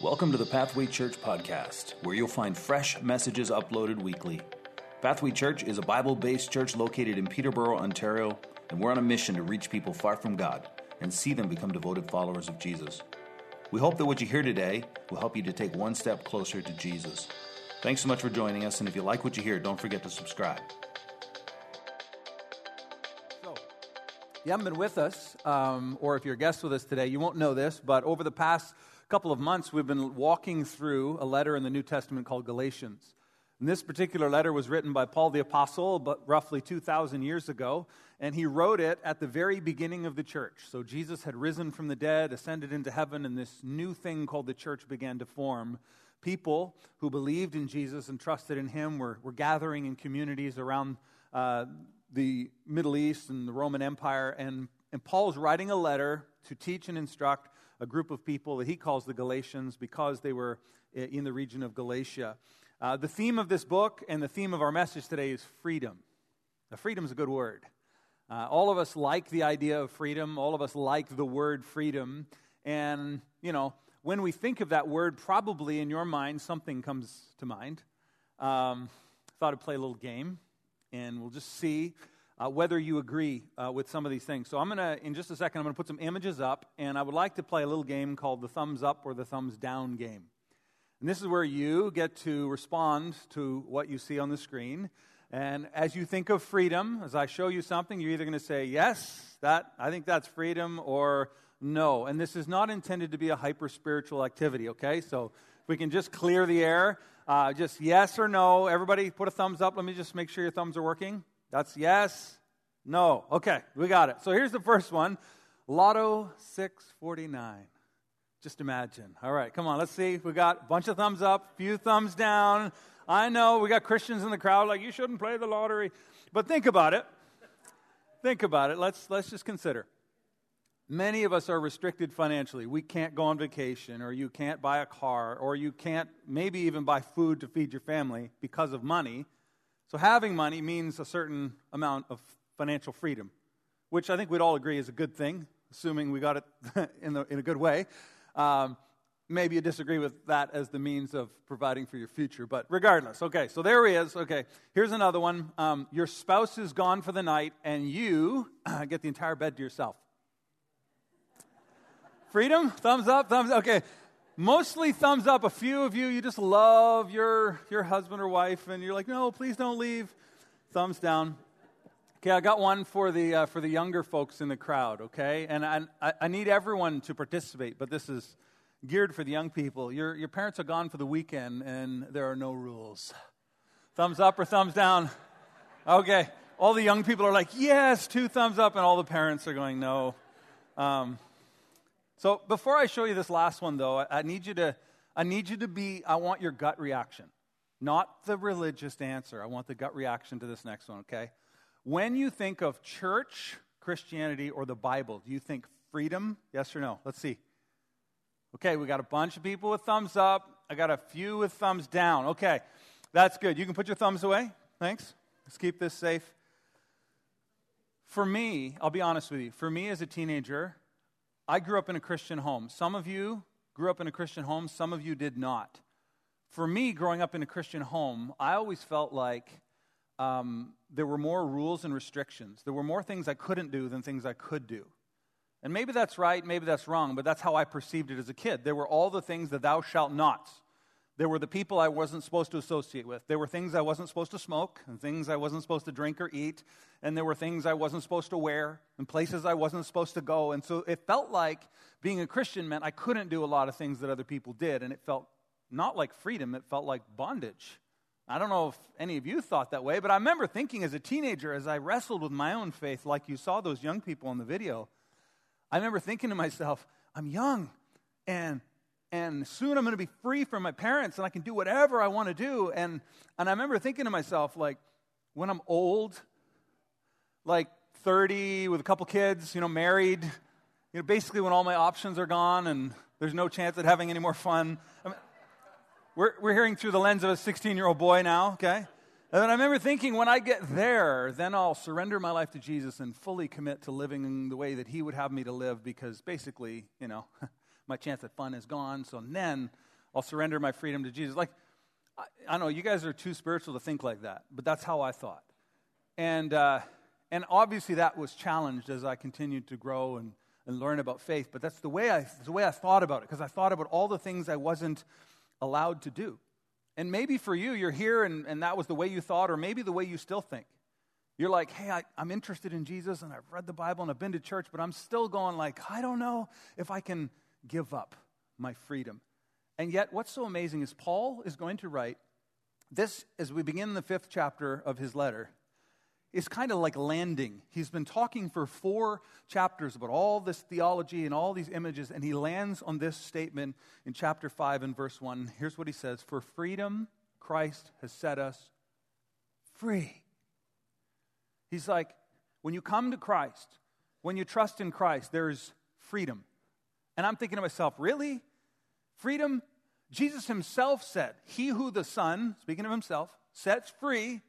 Welcome to the Pathway Church podcast, where you'll find fresh messages uploaded weekly. Pathway Church is a Bible based church located in Peterborough, Ontario, and we're on a mission to reach people far from God and see them become devoted followers of Jesus. We hope that what you hear today will help you to take one step closer to Jesus. Thanks so much for joining us, and if you like what you hear, don't forget to subscribe. You haven't been with us, um, or if you're a guest with us today, you won't know this, but over the past couple of months, we've been walking through a letter in the New Testament called Galatians. And this particular letter was written by Paul the Apostle, but roughly 2,000 years ago, and he wrote it at the very beginning of the church. So Jesus had risen from the dead, ascended into heaven, and this new thing called the church began to form people who believed in Jesus and trusted in him were, were gathering in communities around uh, the Middle East and the Roman Empire. And, and Paul's writing a letter to teach and instruct a group of people that he calls the Galatians because they were in the region of Galatia. Uh, the theme of this book and the theme of our message today is freedom. Now, freedom is a good word. Uh, all of us like the idea of freedom. All of us like the word freedom. And, you know, when we think of that word, probably in your mind, something comes to mind. Um, thought I'd play a little game, and we'll just see uh, whether you agree uh, with some of these things. So I'm going to, in just a second, I'm going to put some images up, and I would like to play a little game called the thumbs up or the thumbs down game. And this is where you get to respond to what you see on the screen. And as you think of freedom, as I show you something, you're either going to say, yes, that, I think that's freedom, or no. And this is not intended to be a hyper spiritual activity, okay? So we can just clear the air, uh, just yes or no. Everybody put a thumbs up. Let me just make sure your thumbs are working. That's yes, no. Okay, we got it. So here's the first one Lotto 649. Just imagine. All right, come on, let's see. We got a bunch of thumbs up, few thumbs down. I know we got Christians in the crowd like you shouldn't play the lottery. But think about it. Think about it. Let's let's just consider. Many of us are restricted financially. We can't go on vacation, or you can't buy a car, or you can't maybe even buy food to feed your family because of money. So, having money means a certain amount of financial freedom, which I think we'd all agree is a good thing, assuming we got it in, the, in a good way. Um, maybe you disagree with that as the means of providing for your future, but regardless, okay, so there he is. Okay, here's another one. Um, your spouse is gone for the night, and you get the entire bed to yourself. Freedom? Thumbs up? Thumbs up? Okay. Mostly thumbs up. A few of you, you just love your, your husband or wife, and you're like, no, please don't leave. Thumbs down. Okay, I got one for the, uh, for the younger folks in the crowd, okay? And I, I need everyone to participate, but this is geared for the young people. Your, your parents are gone for the weekend, and there are no rules. Thumbs up or thumbs down? Okay. All the young people are like, yes, two thumbs up, and all the parents are going, no. Um, so before I show you this last one, though, I need you to, I need you to be, I want your gut reaction, not the religious answer. I want the gut reaction to this next one, okay? When you think of church, Christianity, or the Bible, do you think freedom? Yes or no? Let's see. Okay, we got a bunch of people with thumbs up. I got a few with thumbs down. Okay, that's good. You can put your thumbs away. Thanks. Let's keep this safe. For me, I'll be honest with you, for me as a teenager, I grew up in a Christian home. Some of you grew up in a Christian home, some of you did not. For me, growing up in a Christian home, I always felt like um, there were more rules and restrictions. There were more things I couldn't do than things I could do. And maybe that's right, maybe that's wrong, but that's how I perceived it as a kid. There were all the things that thou shalt nots. There were the people I wasn't supposed to associate with. There were things I wasn't supposed to smoke, and things I wasn't supposed to drink or eat, and there were things I wasn't supposed to wear, and places I wasn't supposed to go. And so it felt like being a Christian meant I couldn't do a lot of things that other people did, and it felt not like freedom, it felt like bondage. I don't know if any of you thought that way, but I remember thinking as a teenager, as I wrestled with my own faith, like you saw those young people in the video, I remember thinking to myself, I'm young, and and soon I'm going to be free from my parents and I can do whatever I want to do. And, and I remember thinking to myself, like, when I'm old, like 30 with a couple kids, you know, married, you know, basically when all my options are gone and there's no chance at having any more fun. I mean, we're, we're hearing through the lens of a 16 year old boy now, okay? And I remember thinking, when I get there, then I'll surrender my life to Jesus and fully commit to living the way that He would have me to live because basically, you know, my chance at fun is gone. So then I'll surrender my freedom to Jesus. Like, I, I know you guys are too spiritual to think like that, but that's how I thought. And, uh, and obviously that was challenged as I continued to grow and, and learn about faith. But that's the way I, the way I thought about it, because I thought about all the things I wasn't allowed to do. And maybe for you, you're here and, and that was the way you thought, or maybe the way you still think. You're like, hey, I, I'm interested in Jesus and I've read the Bible and I've been to church, but I'm still going like, I don't know if I can give up my freedom. And yet, what's so amazing is Paul is going to write this as we begin the fifth chapter of his letter. It's kind of like landing. He's been talking for four chapters about all this theology and all these images, and he lands on this statement in chapter 5 and verse 1. Here's what he says For freedom, Christ has set us free. He's like, when you come to Christ, when you trust in Christ, there's freedom. And I'm thinking to myself, really? Freedom? Jesus himself said, He who the Son, speaking of himself, sets free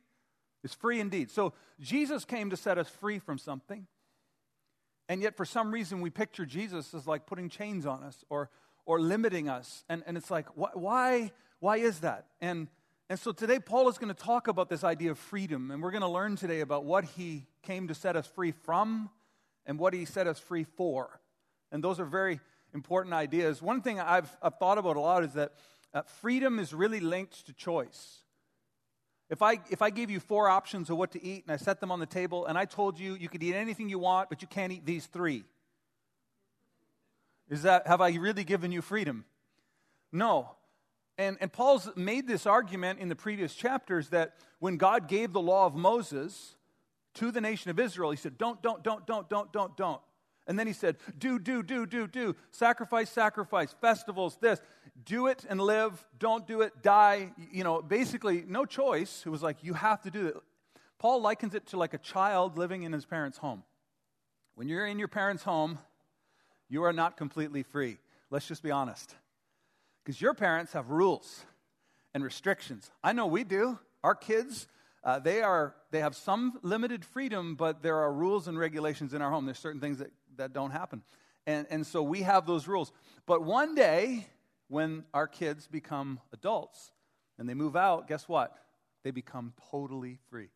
is free indeed. So Jesus came to set us free from something. And yet, for some reason, we picture Jesus as like putting chains on us or, or limiting us. And, and it's like, wh- why, why is that? And and so today, Paul is going to talk about this idea of freedom, and we're going to learn today about what he came to set us free from and what he set us free for. And those are very important ideas. One thing I've, I've thought about a lot is that uh, freedom is really linked to choice. If I, if I gave you four options of what to eat and I set them on the table and I told you you could eat anything you want, but you can't eat these three, is that, have I really given you freedom? No. And, and Paul's made this argument in the previous chapters that when God gave the law of Moses to the nation of Israel, he said, Don't, don't, don't, don't, don't, don't, don't. And then he said, Do, do, do, do, do. Sacrifice, sacrifice, festivals, this. Do it and live. Don't do it, die. You know, basically, no choice. It was like, You have to do it. Paul likens it to like a child living in his parents' home. When you're in your parents' home, you are not completely free. Let's just be honest. Because your parents have rules and restrictions. I know we do. Our kids, uh, they, are, they have some limited freedom, but there are rules and regulations in our home. There's certain things that, that don't happen. And, and so we have those rules. But one day, when our kids become adults and they move out, guess what? They become totally free.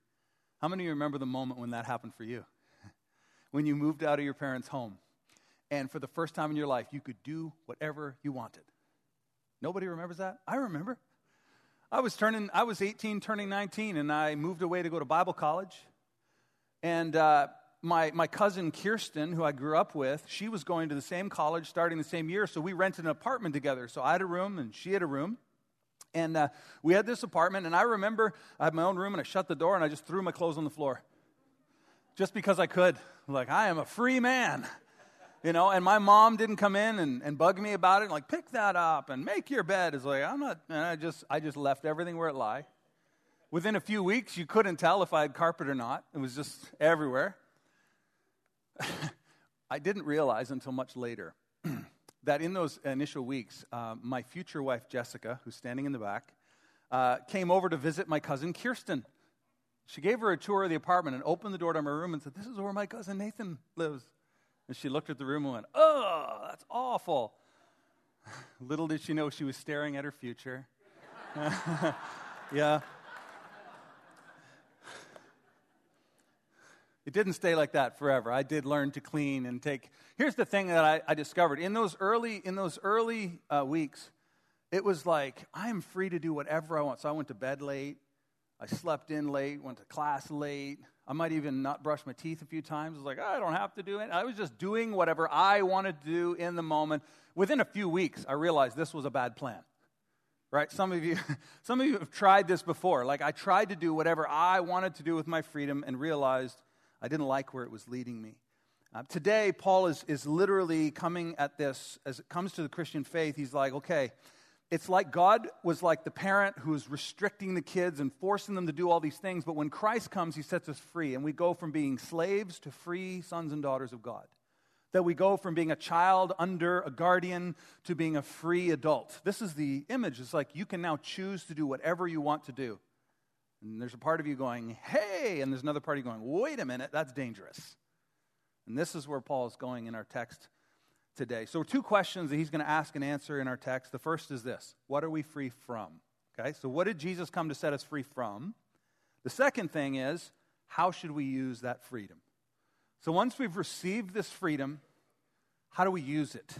How many of you remember the moment when that happened for you? when you moved out of your parents' home, and for the first time in your life, you could do whatever you wanted. Nobody remembers that? I remember. I was turning, I was 18, turning 19, and I moved away to go to Bible college. And uh, my, my cousin Kirsten, who I grew up with, she was going to the same college starting the same year, so we rented an apartment together. So I had a room, and she had a room. And uh, we had this apartment, and I remember I had my own room, and I shut the door, and I just threw my clothes on the floor. Just because I could. Like, I am a free man you know, and my mom didn't come in and, and bug me about it, like, pick that up and make your bed. It's like, I'm not, and I just, I just left everything where it lay. Within a few weeks, you couldn't tell if I had carpet or not. It was just everywhere. I didn't realize until much later that in those initial weeks, uh, my future wife, Jessica, who's standing in the back, uh, came over to visit my cousin, Kirsten. She gave her a tour of the apartment and opened the door to my room and said, This is where my cousin Nathan lives. And she looked at the room and went, Oh, that's awful. Little did she know she was staring at her future. yeah. It didn't stay like that forever. I did learn to clean and take. Here's the thing that I, I discovered in those early in those early uh, weeks. It was like I am free to do whatever I want. So I went to bed late. I slept in late. Went to class late. I might even not brush my teeth a few times. I was like, I don't have to do it. I was just doing whatever I wanted to do in the moment. Within a few weeks, I realized this was a bad plan. Right? Some of you, some of you have tried this before. Like I tried to do whatever I wanted to do with my freedom and realized I didn't like where it was leading me. Uh, today, Paul is, is literally coming at this as it comes to the Christian faith. He's like, okay, it's like God was like the parent who's restricting the kids and forcing them to do all these things. But when Christ comes, he sets us free. And we go from being slaves to free sons and daughters of God. That we go from being a child under a guardian to being a free adult. This is the image. It's like you can now choose to do whatever you want to do. And there's a part of you going, hey, and there's another part of you going, wait a minute, that's dangerous. And this is where Paul is going in our text today. So, two questions that he's going to ask and answer in our text. The first is this What are we free from? Okay, so what did Jesus come to set us free from? The second thing is, how should we use that freedom? So, once we've received this freedom, how do we use it?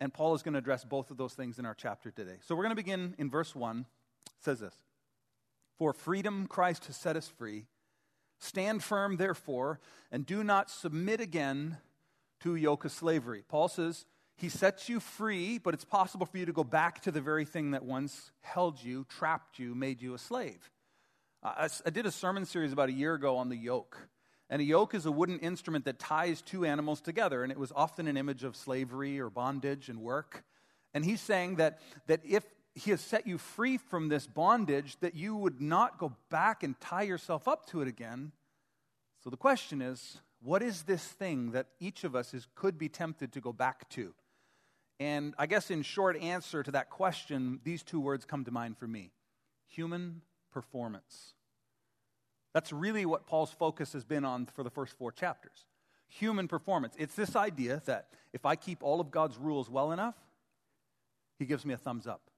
And Paul is going to address both of those things in our chapter today. So, we're going to begin in verse 1. It says this For freedom Christ has set us free. Stand firm, therefore, and do not submit again to a yoke of slavery. Paul says, He sets you free, but it's possible for you to go back to the very thing that once held you, trapped you, made you a slave. I, I did a sermon series about a year ago on the yoke. And a yoke is a wooden instrument that ties two animals together, and it was often an image of slavery or bondage and work. And he's saying that, that if he has set you free from this bondage, that you would not go back and tie yourself up to it again. So the question is what is this thing that each of us is, could be tempted to go back to? And I guess in short answer to that question, these two words come to mind for me human performance. That's really what Paul's focus has been on for the first four chapters. Human performance. It's this idea that if I keep all of God's rules well enough, he gives me a thumbs up.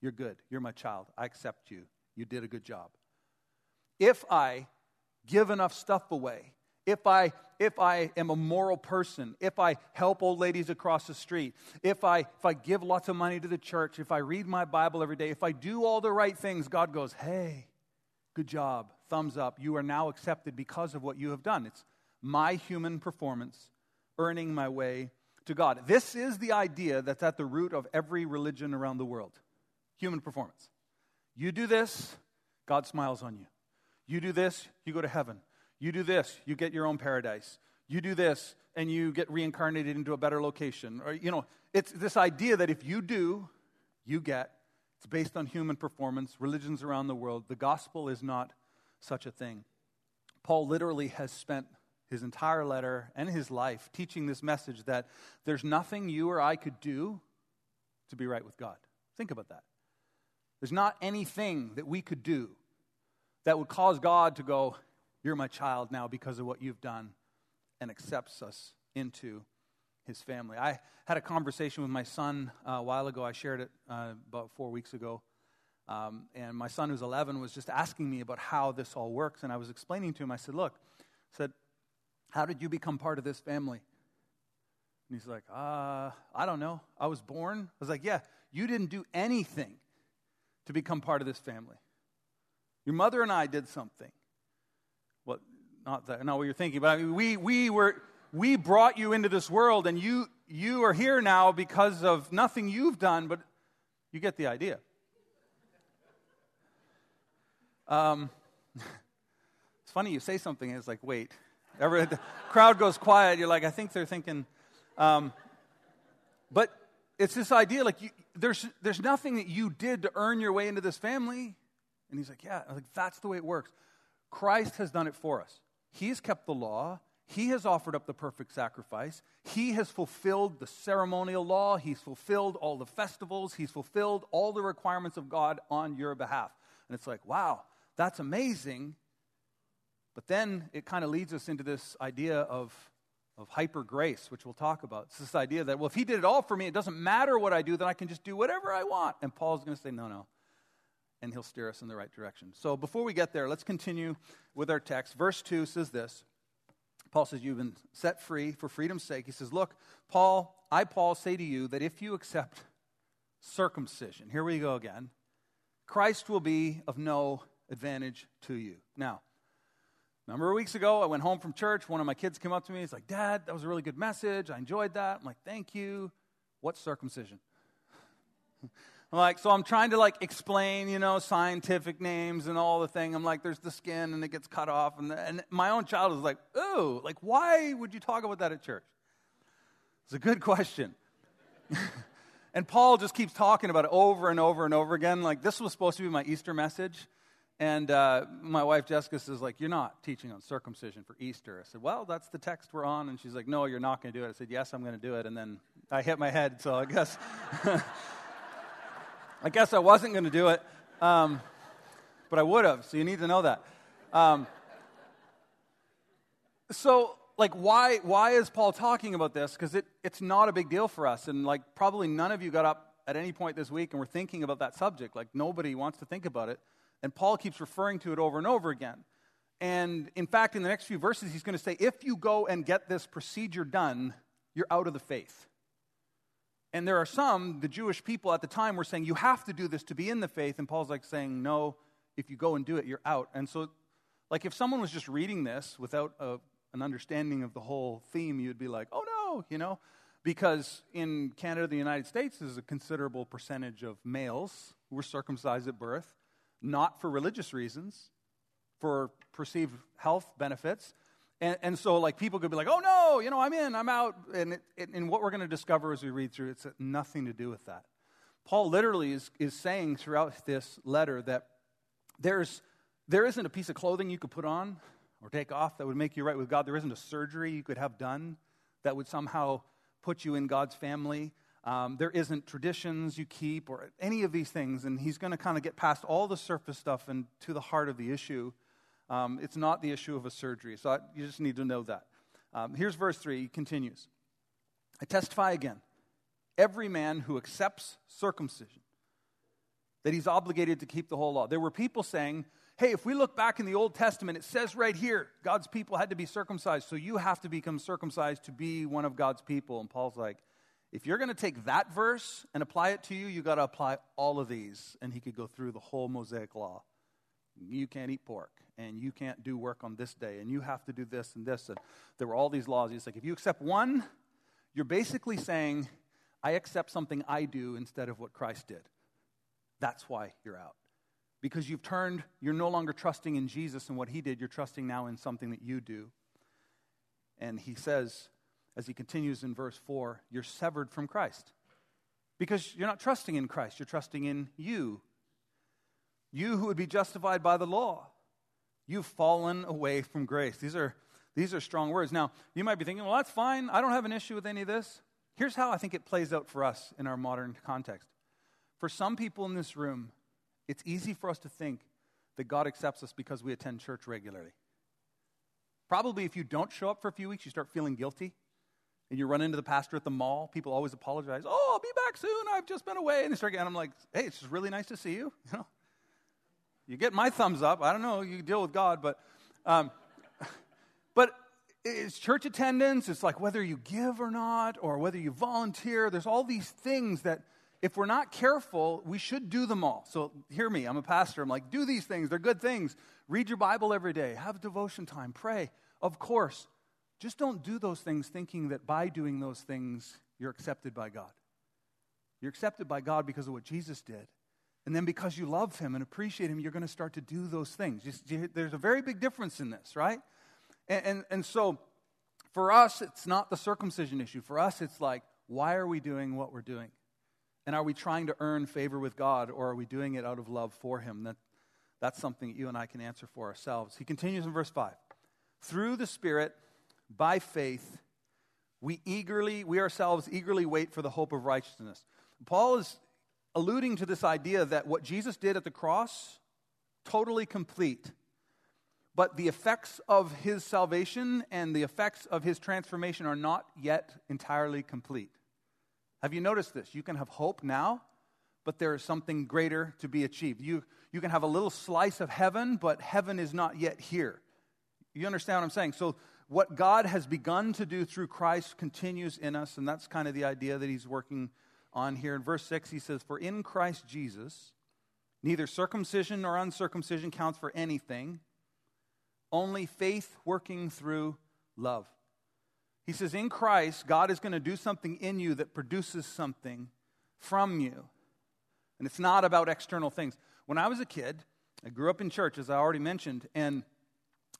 You're good. You're my child. I accept you. You did a good job. If I give enough stuff away, if I, if I am a moral person, if I help old ladies across the street, if I, if I give lots of money to the church, if I read my Bible every day, if I do all the right things, God goes, hey, good job, thumbs up. You are now accepted because of what you have done. It's my human performance earning my way to God. This is the idea that's at the root of every religion around the world human performance. You do this, God smiles on you. You do this, you go to heaven. You do this, you get your own paradise. You do this, and you get reincarnated into a better location. Or, you know, it's this idea that if you do, you get. It's based on human performance, religions around the world. The gospel is not such a thing. Paul literally has spent his entire letter and his life teaching this message that there's nothing you or I could do to be right with God. Think about that. There's not anything that we could do that would cause God to go, You're my child now because of what you've done, and accepts us into his family. I had a conversation with my son uh, a while ago. I shared it uh, about four weeks ago. Um, and my son, who's 11, was just asking me about how this all works. And I was explaining to him, I said, Look, I said, how did you become part of this family? And he's like, uh, I don't know. I was born. I was like, Yeah, you didn't do anything to become part of this family. Your mother and I did something. Well, not that, not what you're thinking, but I mean, we, we were, we brought you into this world and you, you are here now because of nothing you've done, but you get the idea. Um, it's funny you say something and it's like, wait. Every, the crowd goes quiet. You're like, I think they're thinking. Um, but it's this idea like, you, there's, there's nothing that you did to earn your way into this family. And he's like, Yeah, like, that's the way it works. Christ has done it for us. He's kept the law. He has offered up the perfect sacrifice. He has fulfilled the ceremonial law. He's fulfilled all the festivals. He's fulfilled all the requirements of God on your behalf. And it's like, wow, that's amazing. But then it kind of leads us into this idea of, of hyper grace, which we'll talk about. It's this idea that, well, if he did it all for me, it doesn't matter what I do, then I can just do whatever I want. And Paul's going to say, no, no and he'll steer us in the right direction. So before we get there, let's continue with our text. Verse 2 says this Paul says, You've been set free for freedom's sake. He says, Look, Paul, I, Paul, say to you that if you accept circumcision, here we go again, Christ will be of no advantage to you. Now, a number of weeks ago, I went home from church. One of my kids came up to me. He's like, Dad, that was a really good message. I enjoyed that. I'm like, Thank you. What circumcision? I'm like so i'm trying to like explain you know scientific names and all the thing i'm like there's the skin and it gets cut off and, the, and my own child is like ooh like why would you talk about that at church it's a good question and paul just keeps talking about it over and over and over again like this was supposed to be my easter message and uh, my wife jessica says like you're not teaching on circumcision for easter i said well that's the text we're on and she's like no you're not going to do it i said yes i'm going to do it and then i hit my head so i guess I guess I wasn't going to do it, um, but I would have, so you need to know that. Um, so like, why, why is Paul talking about this? Because it, it's not a big deal for us. And, like, probably none of you got up at any point this week and were thinking about that subject. Like, nobody wants to think about it. And Paul keeps referring to it over and over again. And in fact, in the next few verses, he's going to say, if you go and get this procedure done, you're out of the faith. And there are some, the Jewish people at the time were saying, you have to do this to be in the faith. And Paul's like saying, no, if you go and do it, you're out. And so, like, if someone was just reading this without a, an understanding of the whole theme, you'd be like, oh no, you know? Because in Canada, the United States, there's a considerable percentage of males who were circumcised at birth, not for religious reasons, for perceived health benefits. And, and, so, like, people could be like, oh no, you know, I'm in, I'm out. And, it, it, and what we're going to discover as we read through, it's nothing to do with that. Paul literally is, is saying throughout this letter that there's, there isn't a piece of clothing you could put on or take off that would make you right with God. There isn't a surgery you could have done that would somehow put you in God's family. Um, there isn't traditions you keep or any of these things. And he's going to kind of get past all the surface stuff and to the heart of the issue. Um, it's not the issue of a surgery. So I, you just need to know that. Um, here's verse 3. He continues I testify again every man who accepts circumcision, that he's obligated to keep the whole law. There were people saying, hey, if we look back in the Old Testament, it says right here, God's people had to be circumcised, so you have to become circumcised to be one of God's people. And Paul's like, if you're going to take that verse and apply it to you, you got to apply all of these. And he could go through the whole Mosaic law. You can't eat pork, and you can't do work on this day, and you have to do this and this. And there were all these laws. He's like, if you accept one, you're basically saying, I accept something I do instead of what Christ did. That's why you're out. Because you've turned, you're no longer trusting in Jesus and what he did, you're trusting now in something that you do. And he says, as he continues in verse 4, you're severed from Christ. Because you're not trusting in Christ, you're trusting in you. You who would be justified by the law. You've fallen away from grace. These are, these are strong words. Now, you might be thinking, well, that's fine. I don't have an issue with any of this. Here's how I think it plays out for us in our modern context. For some people in this room, it's easy for us to think that God accepts us because we attend church regularly. Probably if you don't show up for a few weeks, you start feeling guilty. And you run into the pastor at the mall. People always apologize. Oh, I'll be back soon. I've just been away. And they start getting, I'm like, hey, it's just really nice to see you. You know, you get my thumbs up. I don't know. You deal with God, but, um, but it's church attendance. It's like whether you give or not, or whether you volunteer. There's all these things that if we're not careful, we should do them all. So hear me, I'm a pastor. I'm like, do these things. They're good things. Read your Bible every day, have devotion time, pray. Of course. Just don't do those things thinking that by doing those things, you're accepted by God. You're accepted by God because of what Jesus did. And then because you love him and appreciate him, you're going to start to do those things. Just, there's a very big difference in this, right? And, and, and so for us, it's not the circumcision issue. For us, it's like, why are we doing what we're doing? And are we trying to earn favor with God or are we doing it out of love for Him? That, that's something that you and I can answer for ourselves. He continues in verse 5 Through the Spirit, by faith, we eagerly, we ourselves eagerly wait for the hope of righteousness. Paul is alluding to this idea that what Jesus did at the cross, totally complete. But the effects of his salvation and the effects of his transformation are not yet entirely complete. Have you noticed this? You can have hope now, but there is something greater to be achieved. You, you can have a little slice of heaven, but heaven is not yet here. You understand what I'm saying? So, what God has begun to do through Christ continues in us, and that's kind of the idea that he's working on here. In verse 6, he says, For in Christ Jesus, neither circumcision nor uncircumcision counts for anything, only faith working through love. He says, In Christ, God is going to do something in you that produces something from you. And it's not about external things. When I was a kid, I grew up in church, as I already mentioned. And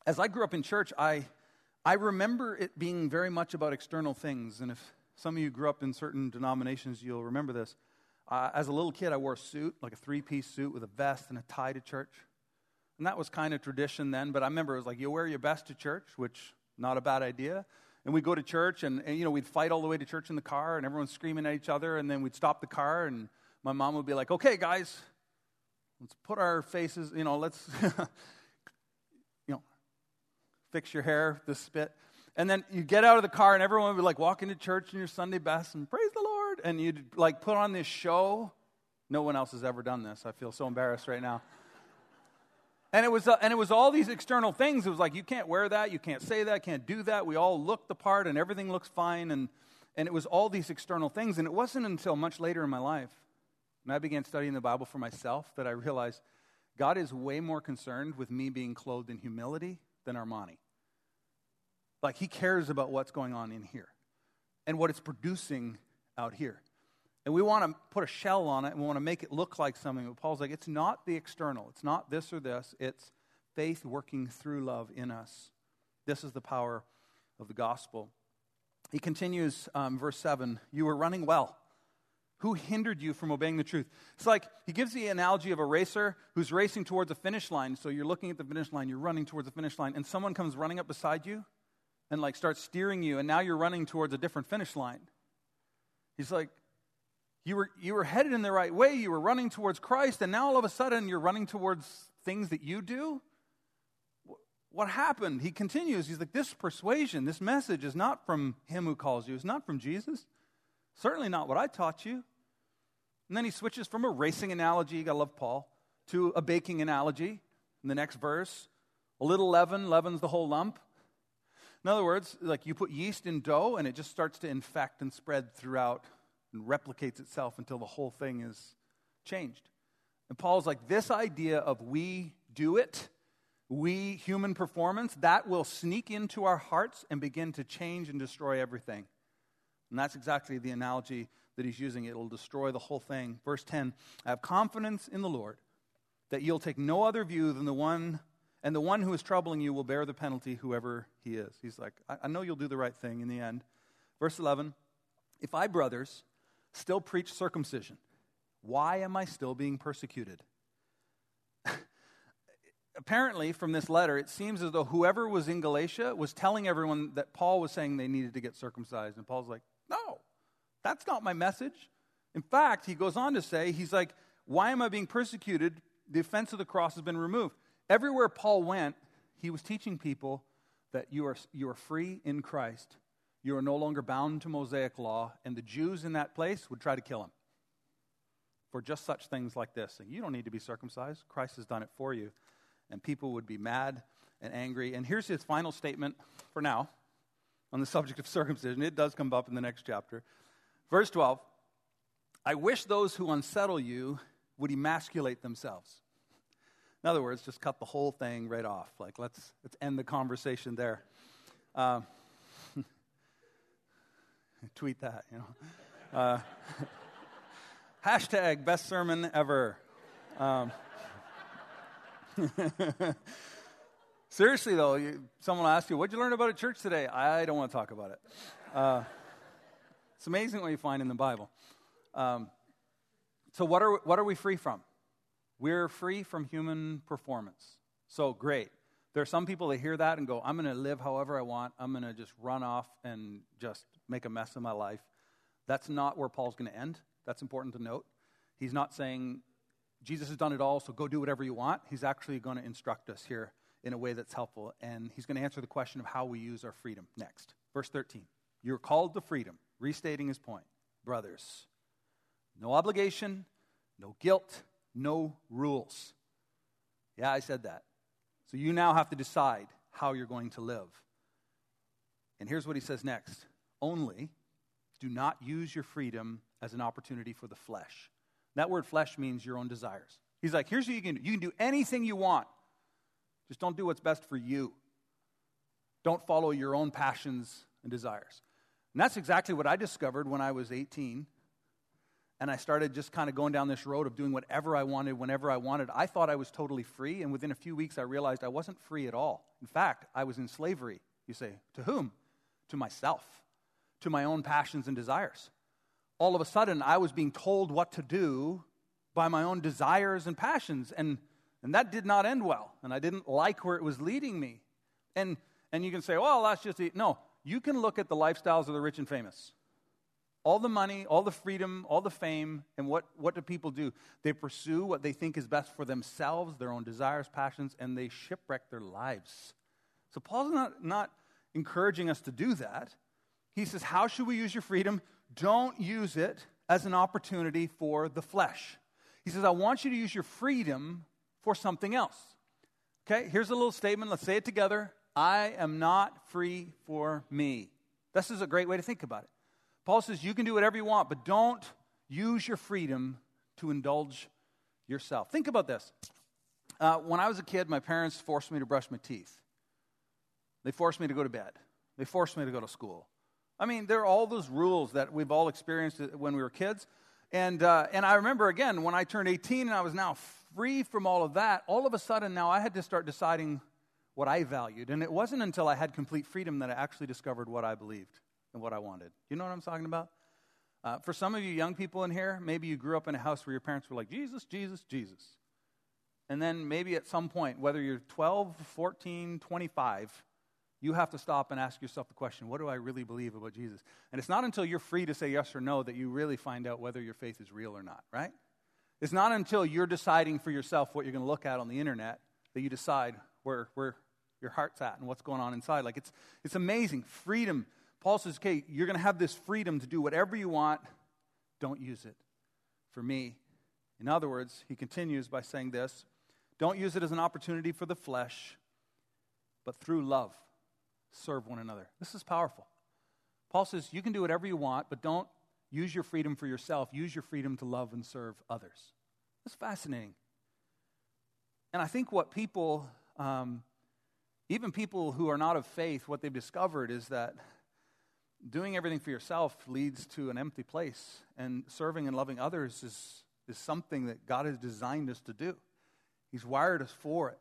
as I grew up in church, I, I remember it being very much about external things. And if some of you grew up in certain denominations, you'll remember this. Uh, as a little kid, I wore a suit, like a three piece suit with a vest and a tie to church. And that was kind of tradition then, but I remember it was like, you wear your best to church, which not a bad idea and we'd go to church and, and, you know we'd fight all the way to church in the car and everyone's screaming at each other and then we'd stop the car and my mom would be like okay guys let's put our faces you know let's fix your hair the spit And then you get out of the car, and everyone would be like walking to church in your Sunday best and praise the Lord. And you'd like put on this show. No one else has ever done this. I feel so embarrassed right now. And it was, uh, and it was all these external things. It was like, you can't wear that, you can't say that, can't do that. We all look the part, and everything looks fine. And, and it was all these external things. And it wasn't until much later in my life, when I began studying the Bible for myself, that I realized God is way more concerned with me being clothed in humility than Armani. Like, He cares about what's going on in here and what it's producing out here. And we want to put a shell on it and we want to make it look like something. But Paul's like, it's not the external. It's not this or this. It's faith working through love in us. This is the power of the gospel. He continues, um, verse 7 You were running well. Who hindered you from obeying the truth? It's like he gives the analogy of a racer who's racing towards a finish line. So you're looking at the finish line, you're running towards the finish line, and someone comes running up beside you and like starts steering you, and now you're running towards a different finish line. He's like, you were, you were headed in the right way. You were running towards Christ, and now all of a sudden you're running towards things that you do? What happened? He continues. He's like, This persuasion, this message is not from him who calls you, it's not from Jesus. Certainly not what I taught you. And then he switches from a racing analogy, you gotta love Paul, to a baking analogy in the next verse. A little leaven leavens the whole lump. In other words, like you put yeast in dough and it just starts to infect and spread throughout and replicates itself until the whole thing is changed. And Paul's like, this idea of we do it, we human performance, that will sneak into our hearts and begin to change and destroy everything. And that's exactly the analogy that he's using. It'll destroy the whole thing. Verse 10 I have confidence in the Lord that you'll take no other view than the one, and the one who is troubling you will bear the penalty, whoever he is. He's like, I, I know you'll do the right thing in the end. Verse 11 If I, brothers, still preach circumcision. Why am I still being persecuted? Apparently, from this letter, it seems as though whoever was in Galatia was telling everyone that Paul was saying they needed to get circumcised. And Paul's like, no, that's not my message. In fact, he goes on to say, he's like, why am I being persecuted? The offense of the cross has been removed. Everywhere Paul went, he was teaching people that you are, you are free in Christ you are no longer bound to Mosaic law, and the Jews in that place would try to kill him for just such things like this. And You don't need to be circumcised, Christ has done it for you. And people would be mad and angry. And here's his final statement for now on the subject of circumcision. It does come up in the next chapter. Verse 12 I wish those who unsettle you would emasculate themselves. In other words, just cut the whole thing right off. Like, let's, let's end the conversation there. Uh, Tweet that, you know. Uh, hashtag best sermon ever. Um, seriously, though, you, someone will ask you, What'd you learn about at church today? I don't want to talk about it. Uh, it's amazing what you find in the Bible. Um, so, what are, what are we free from? We're free from human performance. So, great. There are some people that hear that and go, I'm going to live however I want. I'm going to just run off and just make a mess of my life. That's not where Paul's going to end. That's important to note. He's not saying, Jesus has done it all, so go do whatever you want. He's actually going to instruct us here in a way that's helpful. And he's going to answer the question of how we use our freedom next. Verse 13 You're called to freedom, restating his point. Brothers, no obligation, no guilt, no rules. Yeah, I said that. So you now have to decide how you're going to live. And here's what he says next only do not use your freedom as an opportunity for the flesh. That word flesh means your own desires. He's like, here's what you can do you can do anything you want, just don't do what's best for you. Don't follow your own passions and desires. And that's exactly what I discovered when I was 18 and I started just kind of going down this road of doing whatever I wanted whenever I wanted. I thought I was totally free, and within a few weeks I realized I wasn't free at all. In fact, I was in slavery. You say, to whom? To myself, to my own passions and desires. All of a sudden, I was being told what to do by my own desires and passions, and, and that did not end well, and I didn't like where it was leading me. And, and you can say, well, that's just, it. no, you can look at the lifestyles of the rich and famous all the money, all the freedom, all the fame, and what, what do people do? They pursue what they think is best for themselves, their own desires, passions, and they shipwreck their lives. So Paul's not, not encouraging us to do that. He says, How should we use your freedom? Don't use it as an opportunity for the flesh. He says, I want you to use your freedom for something else. Okay, here's a little statement. Let's say it together. I am not free for me. This is a great way to think about it. Paul says, You can do whatever you want, but don't use your freedom to indulge yourself. Think about this. Uh, when I was a kid, my parents forced me to brush my teeth. They forced me to go to bed. They forced me to go to school. I mean, there are all those rules that we've all experienced when we were kids. And, uh, and I remember again, when I turned 18 and I was now free from all of that, all of a sudden now I had to start deciding what I valued. And it wasn't until I had complete freedom that I actually discovered what I believed and what I wanted. You know what I'm talking about? Uh, for some of you young people in here, maybe you grew up in a house where your parents were like, Jesus, Jesus, Jesus. And then maybe at some point, whether you're 12, 14, 25, you have to stop and ask yourself the question what do I really believe about Jesus? And it's not until you're free to say yes or no that you really find out whether your faith is real or not, right? It's not until you're deciding for yourself what you're going to look at on the internet that you decide where, where your heart's at and what's going on inside. Like it's, it's amazing. Freedom. Paul says, okay, you're going to have this freedom to do whatever you want. Don't use it for me. In other words, he continues by saying this don't use it as an opportunity for the flesh, but through love serve one another. This is powerful. Paul says you can do whatever you want, but don't use your freedom for yourself. Use your freedom to love and serve others. That's fascinating. And I think what people, um, even people who are not of faith, what they've discovered is that doing everything for yourself leads to an empty place, and serving and loving others is, is something that God has designed us to do. He's wired us for it.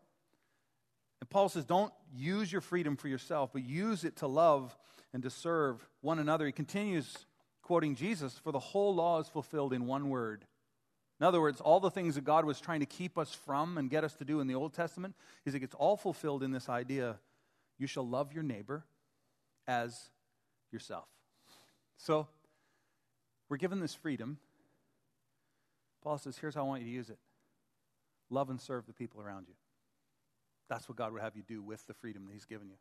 And Paul says, don't use your freedom for yourself, but use it to love and to serve one another. He continues quoting Jesus, for the whole law is fulfilled in one word. In other words, all the things that God was trying to keep us from and get us to do in the Old Testament is it gets all fulfilled in this idea you shall love your neighbor as yourself. So, we're given this freedom. Paul says, here's how I want you to use it love and serve the people around you. That's what God would have you do with the freedom that He's given you.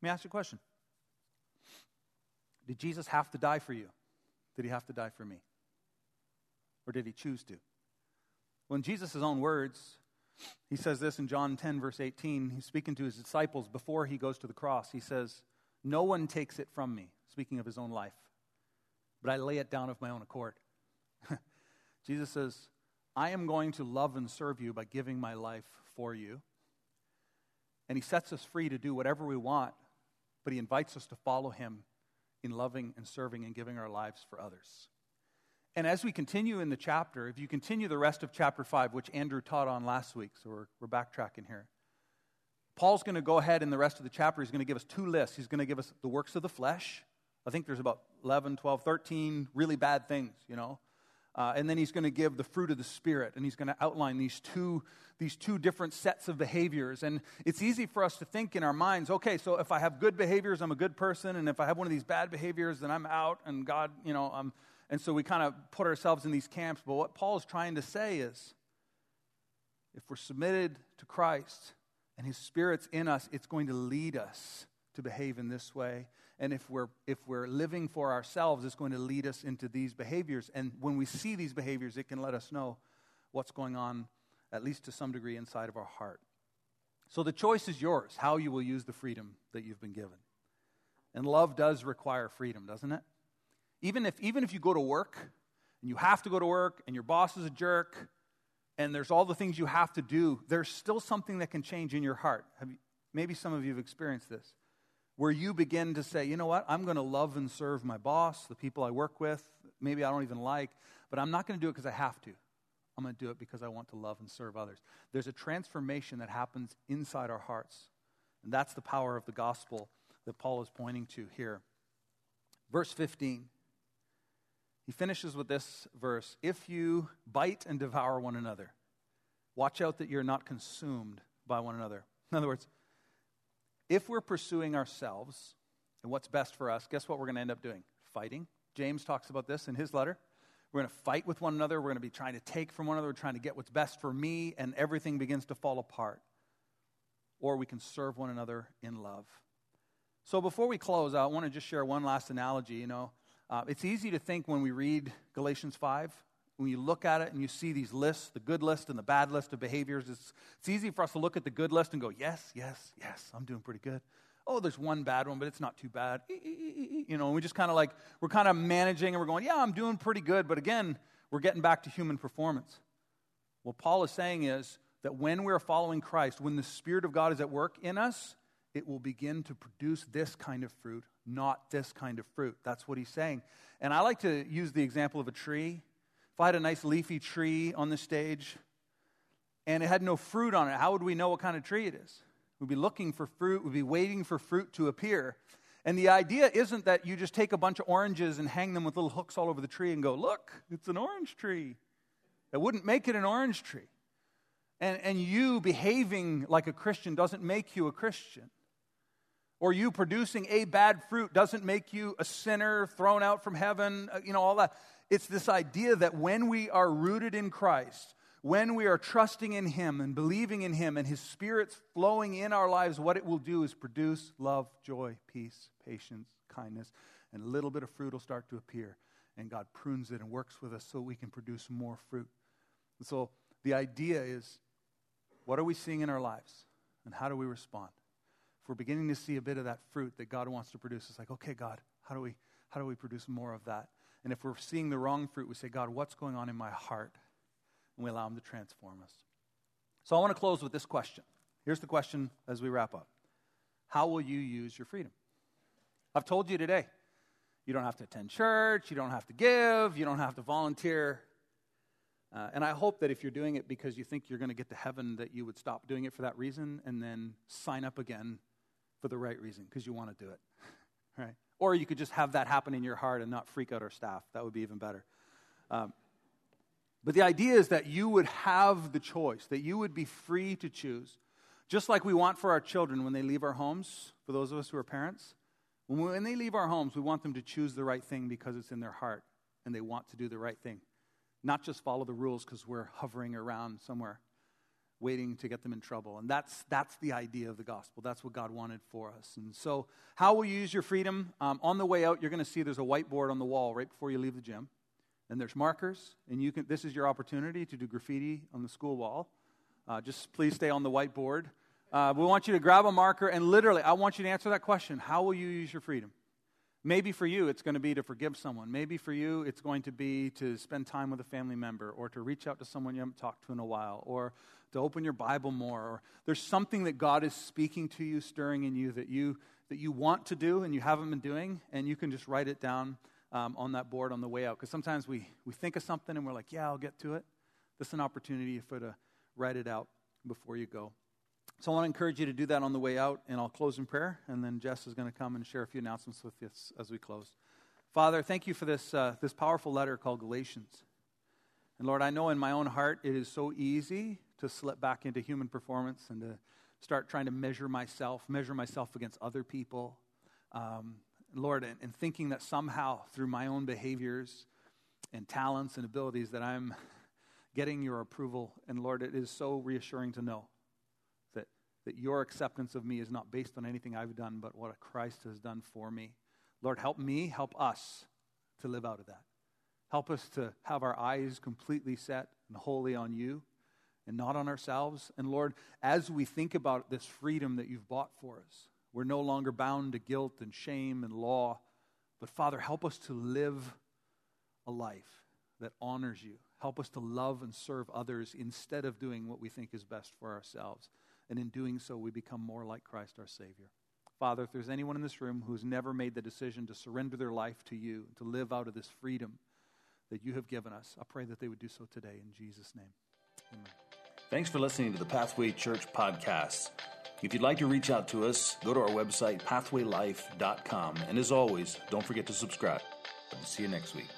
Let me ask you a question Did Jesus have to die for you? Did He have to die for me? Or did He choose to? Well, in Jesus' own words, he says this in John 10, verse 18. He's speaking to his disciples before he goes to the cross. He says, No one takes it from me, speaking of his own life, but I lay it down of my own accord. Jesus says, I am going to love and serve you by giving my life for you. And he sets us free to do whatever we want, but he invites us to follow him in loving and serving and giving our lives for others. And as we continue in the chapter, if you continue the rest of chapter 5, which Andrew taught on last week, so we're, we're backtracking here, Paul's going to go ahead in the rest of the chapter. He's going to give us two lists. He's going to give us the works of the flesh. I think there's about 11, 12, 13 really bad things, you know. Uh, and then he's going to give the fruit of the Spirit, and he's going to outline these two, these two different sets of behaviors. And it's easy for us to think in our minds, okay, so if I have good behaviors, I'm a good person, and if I have one of these bad behaviors, then I'm out, and God, you know, I'm. And so we kind of put ourselves in these camps. But what Paul is trying to say is, if we're submitted to Christ and His Spirit's in us, it's going to lead us to behave in this way and if we're, if we're living for ourselves, it's going to lead us into these behaviors. And when we see these behaviors, it can let us know what's going on, at least to some degree, inside of our heart. So the choice is yours how you will use the freedom that you've been given. And love does require freedom, doesn't it? Even if, even if you go to work and you have to go to work and your boss is a jerk and there's all the things you have to do, there's still something that can change in your heart. You, maybe some of you have experienced this where you begin to say, you know what, I'm going to love and serve my boss, the people I work with, maybe I don't even like, but I'm not going to do it because I have to. I'm going to do it because I want to love and serve others. There's a transformation that happens inside our hearts. And that's the power of the gospel that Paul is pointing to here. Verse 15. He finishes with this verse If you bite and devour one another, watch out that you're not consumed by one another. In other words, if we're pursuing ourselves and what's best for us, guess what we're going to end up doing? Fighting. James talks about this in his letter. We're going to fight with one another. We're going to be trying to take from one another. We're trying to get what's best for me, and everything begins to fall apart. Or we can serve one another in love. So before we close, I want to just share one last analogy. You know, uh, it's easy to think when we read Galatians 5, when you look at it and you see these lists, the good list and the bad list of behaviors, it's, it's easy for us to look at the good list and go, yes, yes, yes, I'm doing pretty good. Oh, there's one bad one, but it's not too bad. You know, And we just kind of like, we're kind of managing and we're going, yeah, I'm doing pretty good. But again, we're getting back to human performance. What Paul is saying is that when we're following Christ, when the Spirit of God is at work in us, it will begin to produce this kind of fruit, not this kind of fruit. That's what he's saying. And I like to use the example of a tree. If I had a nice leafy tree on the stage and it had no fruit on it, how would we know what kind of tree it is? We'd be looking for fruit, we'd be waiting for fruit to appear. And the idea isn't that you just take a bunch of oranges and hang them with little hooks all over the tree and go, look, it's an orange tree. It wouldn't make it an orange tree. And, and you behaving like a Christian doesn't make you a Christian or you producing a bad fruit doesn't make you a sinner thrown out from heaven, uh, you know, all that. It's this idea that when we are rooted in Christ, when we are trusting in Him and believing in Him and His Spirit's flowing in our lives, what it will do is produce love, joy, peace, patience, kindness, and a little bit of fruit will start to appear. And God prunes it and works with us so we can produce more fruit. And so the idea is what are we seeing in our lives? And how do we respond? We're beginning to see a bit of that fruit that God wants to produce, it's like, okay, God, how do we how do we produce more of that? And if we're seeing the wrong fruit, we say, God, what's going on in my heart? And we allow Him to transform us. So I want to close with this question. Here's the question as we wrap up How will you use your freedom? I've told you today. You don't have to attend church, you don't have to give, you don't have to volunteer. Uh, and I hope that if you're doing it because you think you're going to get to heaven, that you would stop doing it for that reason and then sign up again for the right reason because you want to do it, right? Or you could just have that happen in your heart and not freak out our staff. That would be even better. Um, but the idea is that you would have the choice, that you would be free to choose. Just like we want for our children when they leave our homes, for those of us who are parents, when, we, when they leave our homes, we want them to choose the right thing because it's in their heart and they want to do the right thing. Not just follow the rules because we're hovering around somewhere waiting to get them in trouble. And that's, that's the idea of the gospel. That's what God wanted for us. And so, how will you use your freedom? Um, on the way out, you're going to see there's a whiteboard on the wall right before you leave the gym. And there's markers, and you can, this is your opportunity to do graffiti on the school wall. Uh, just please stay on the whiteboard. Uh, we want you to grab a marker, and literally, I want you to answer that question How will you use your freedom? Maybe for you, it's going to be to forgive someone. Maybe for you, it's going to be to spend time with a family member or to reach out to someone you haven't talked to in a while or to open your Bible more. Or there's something that God is speaking to you, stirring in you that you, that you want to do and you haven't been doing, and you can just write it down um, on that board on the way out. Because sometimes we, we think of something and we're like, yeah, I'll get to it. This is an opportunity for to write it out before you go. So I want to encourage you to do that on the way out, and I'll close in prayer, and then Jess is going to come and share a few announcements with us as we close. Father, thank you for this, uh, this powerful letter called Galatians. And Lord, I know in my own heart it is so easy to slip back into human performance and to start trying to measure myself, measure myself against other people. Um, Lord, and, and thinking that somehow through my own behaviors and talents and abilities that I'm getting your approval. And Lord, it is so reassuring to know that your acceptance of me is not based on anything I've done, but what Christ has done for me. Lord, help me, help us to live out of that. Help us to have our eyes completely set and wholly on you and not on ourselves. And Lord, as we think about this freedom that you've bought for us, we're no longer bound to guilt and shame and law. But Father, help us to live a life that honors you. Help us to love and serve others instead of doing what we think is best for ourselves. And in doing so, we become more like Christ our Savior. Father, if there's anyone in this room who's never made the decision to surrender their life to you, to live out of this freedom that you have given us, I pray that they would do so today in Jesus' name. Amen. Thanks for listening to the Pathway Church podcast. If you'd like to reach out to us, go to our website, pathwaylife.com. And as always, don't forget to subscribe. See you next week.